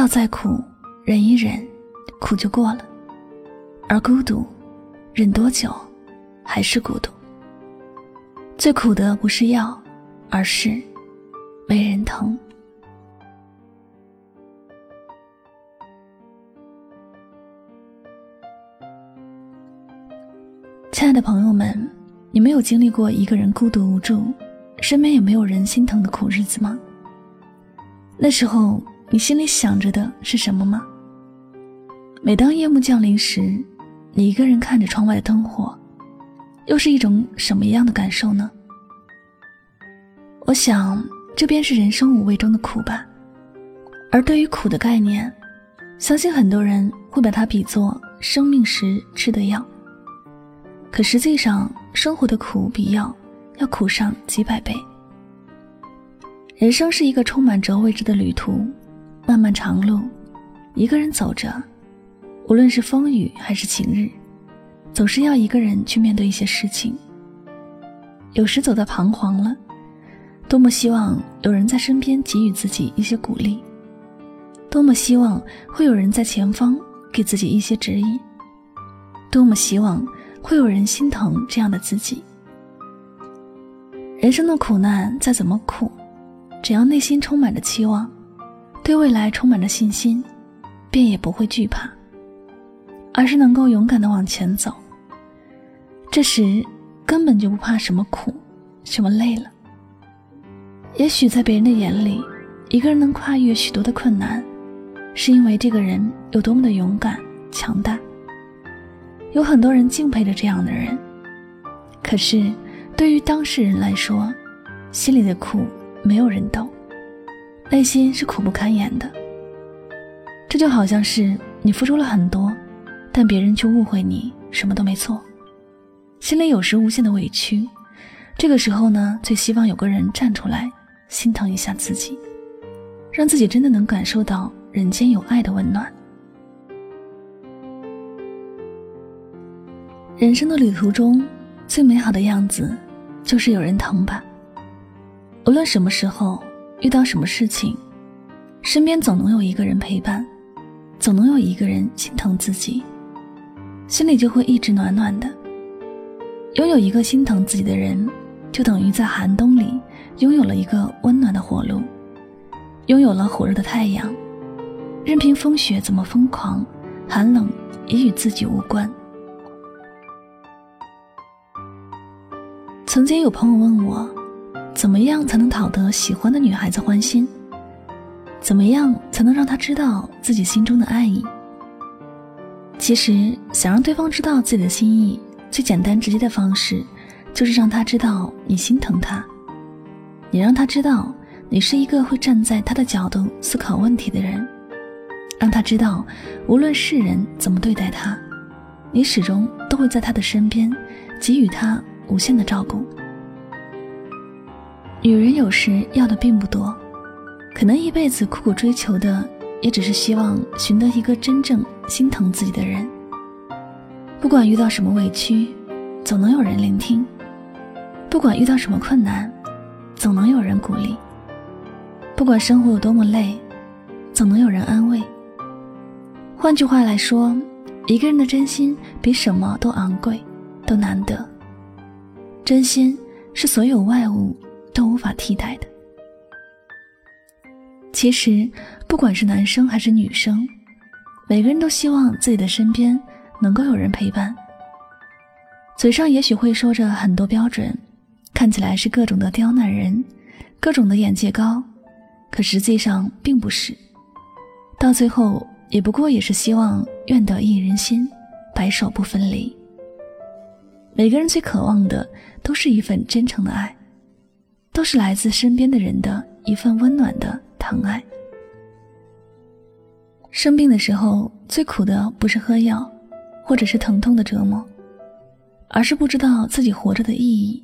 药再苦，忍一忍，苦就过了；而孤独，忍多久，还是孤独。最苦的不是药，而是没人疼。亲爱的朋友们，你们有经历过一个人孤独无助，身边也没有人心疼的苦日子吗？那时候你心里想着的是什么吗？每当夜幕降临时，你一个人看着窗外的灯火，又是一种什么样的感受呢？我想，这便是人生五味中的苦吧。而对于苦的概念，相信很多人会把它比作生命时吃的药。可实际上，生活的苦比药要苦上几百倍。人生是一个充满着未知的旅途，漫漫长路，一个人走着，无论是风雨还是晴日，总是要一个人去面对一些事情。有时走到彷徨了，多么希望有人在身边给予自己一些鼓励，多么希望会有人在前方给自己一些指引，多么希望。会有人心疼这样的自己。人生的苦难再怎么苦，只要内心充满着期望，对未来充满着信心，便也不会惧怕，而是能够勇敢的往前走。这时根本就不怕什么苦，什么累了。也许在别人的眼里，一个人能跨越许多的困难，是因为这个人有多么的勇敢、强大。有很多人敬佩着这样的人，可是，对于当事人来说，心里的苦没有人懂，内心是苦不堪言的。这就好像是你付出了很多，但别人却误会你什么都没做，心里有时无限的委屈。这个时候呢，最希望有个人站出来，心疼一下自己，让自己真的能感受到人间有爱的温暖。人生的旅途中，最美好的样子，就是有人疼吧。无论什么时候遇到什么事情，身边总能有一个人陪伴，总能有一个人心疼自己，心里就会一直暖暖的。拥有一个心疼自己的人，就等于在寒冬里拥有了一个温暖的火炉，拥有了火热的太阳，任凭风雪怎么疯狂，寒冷也与自己无关。曾经有朋友问我，怎么样才能讨得喜欢的女孩子欢心？怎么样才能让她知道自己心中的爱意？其实，想让对方知道自己的心意，最简单直接的方式，就是让他知道你心疼他。你让他知道，你是一个会站在他的角度思考问题的人，让他知道，无论世人怎么对待他，你始终都会在他的身边，给予他。无限的照顾。女人有时要的并不多，可能一辈子苦苦追求的，也只是希望寻得一个真正心疼自己的人。不管遇到什么委屈，总能有人聆听；不管遇到什么困难，总能有人鼓励；不管生活有多么累，总能有人安慰。换句话来说，一个人的真心比什么都昂贵，都难得。真心是所有外物都无法替代的。其实，不管是男生还是女生，每个人都希望自己的身边能够有人陪伴。嘴上也许会说着很多标准，看起来是各种的刁难人，各种的眼界高，可实际上并不是。到最后，也不过也是希望愿得一人心，白首不分离。每个人最渴望的，都是一份真诚的爱，都是来自身边的人的一份温暖的疼爱。生病的时候，最苦的不是喝药，或者是疼痛的折磨，而是不知道自己活着的意义，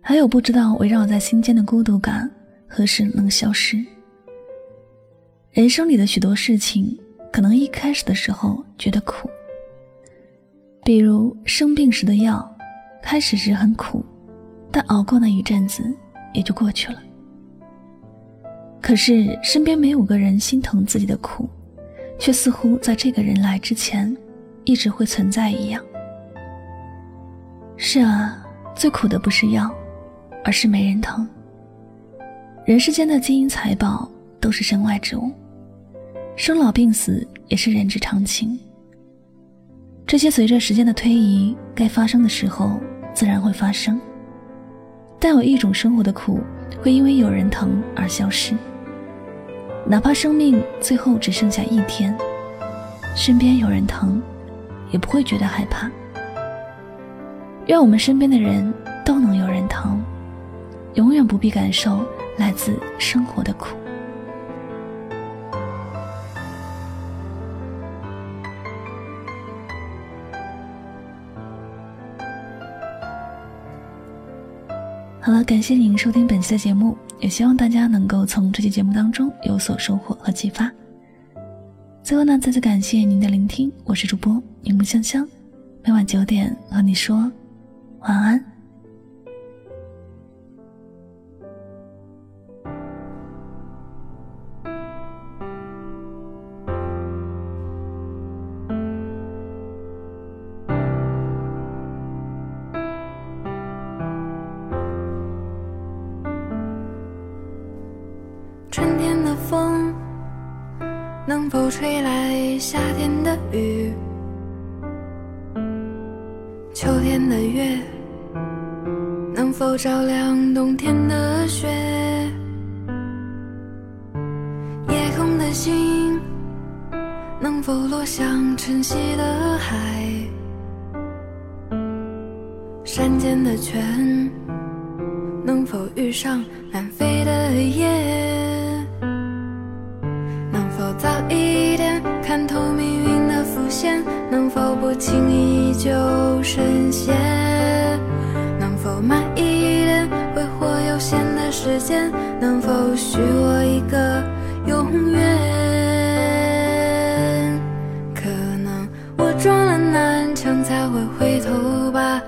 还有不知道围绕在心间的孤独感何时能消失。人生里的许多事情，可能一开始的时候觉得苦。比如生病时的药，开始时很苦，但熬过那一阵子也就过去了。可是身边没有个人心疼自己的苦，却似乎在这个人来之前，一直会存在一样。是啊，最苦的不是药，而是没人疼。人世间的金银财宝都是身外之物，生老病死也是人之常情。这些随着时间的推移，该发生的时候自然会发生。但有一种生活的苦，会因为有人疼而消失。哪怕生命最后只剩下一天，身边有人疼，也不会觉得害怕。愿我们身边的人都能有人疼，永远不必感受来自生活的苦。好了，感谢您收听本期的节目，也希望大家能够从这期节目当中有所收获和启发。最后呢，再次感谢您的聆听，我是主播柠檬香香，每晚九点和你说晚安。的风能否吹来夏天的雨？秋天的月能否照亮冬天的雪？夜空的星能否落向晨曦的海？山间的泉能否遇上南飞的雁？线，能否不轻易就深陷？能否慢一点挥霍有限的时间？能否许我一个永远？可能我撞了南墙才会回头吧，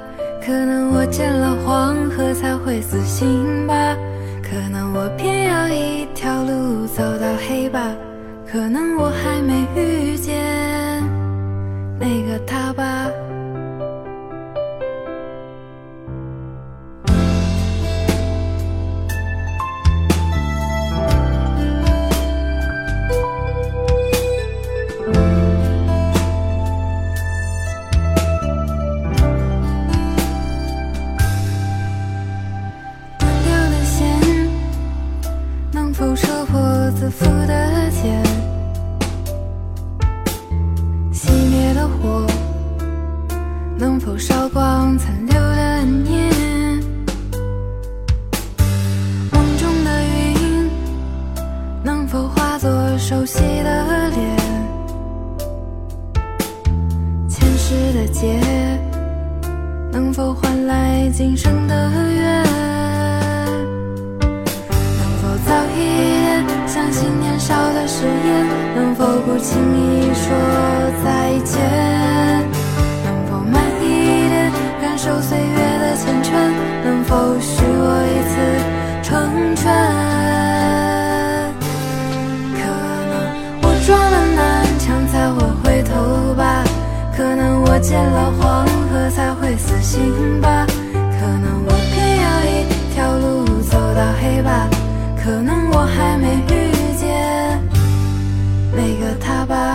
可能我见了黄河才会死心吧，能否烧光残留的念？梦中的云能否化作熟悉的脸？前世的劫能否换来今生的缘？能否早一点相信年少的誓言？能否不轻易说再见？受岁月的缱绻，能否许我一次成全？可能我撞了南墙才会回头吧，可能我见了黄河才会死心吧，可能我偏要一条路走到黑吧，可能我还没遇见那个他吧。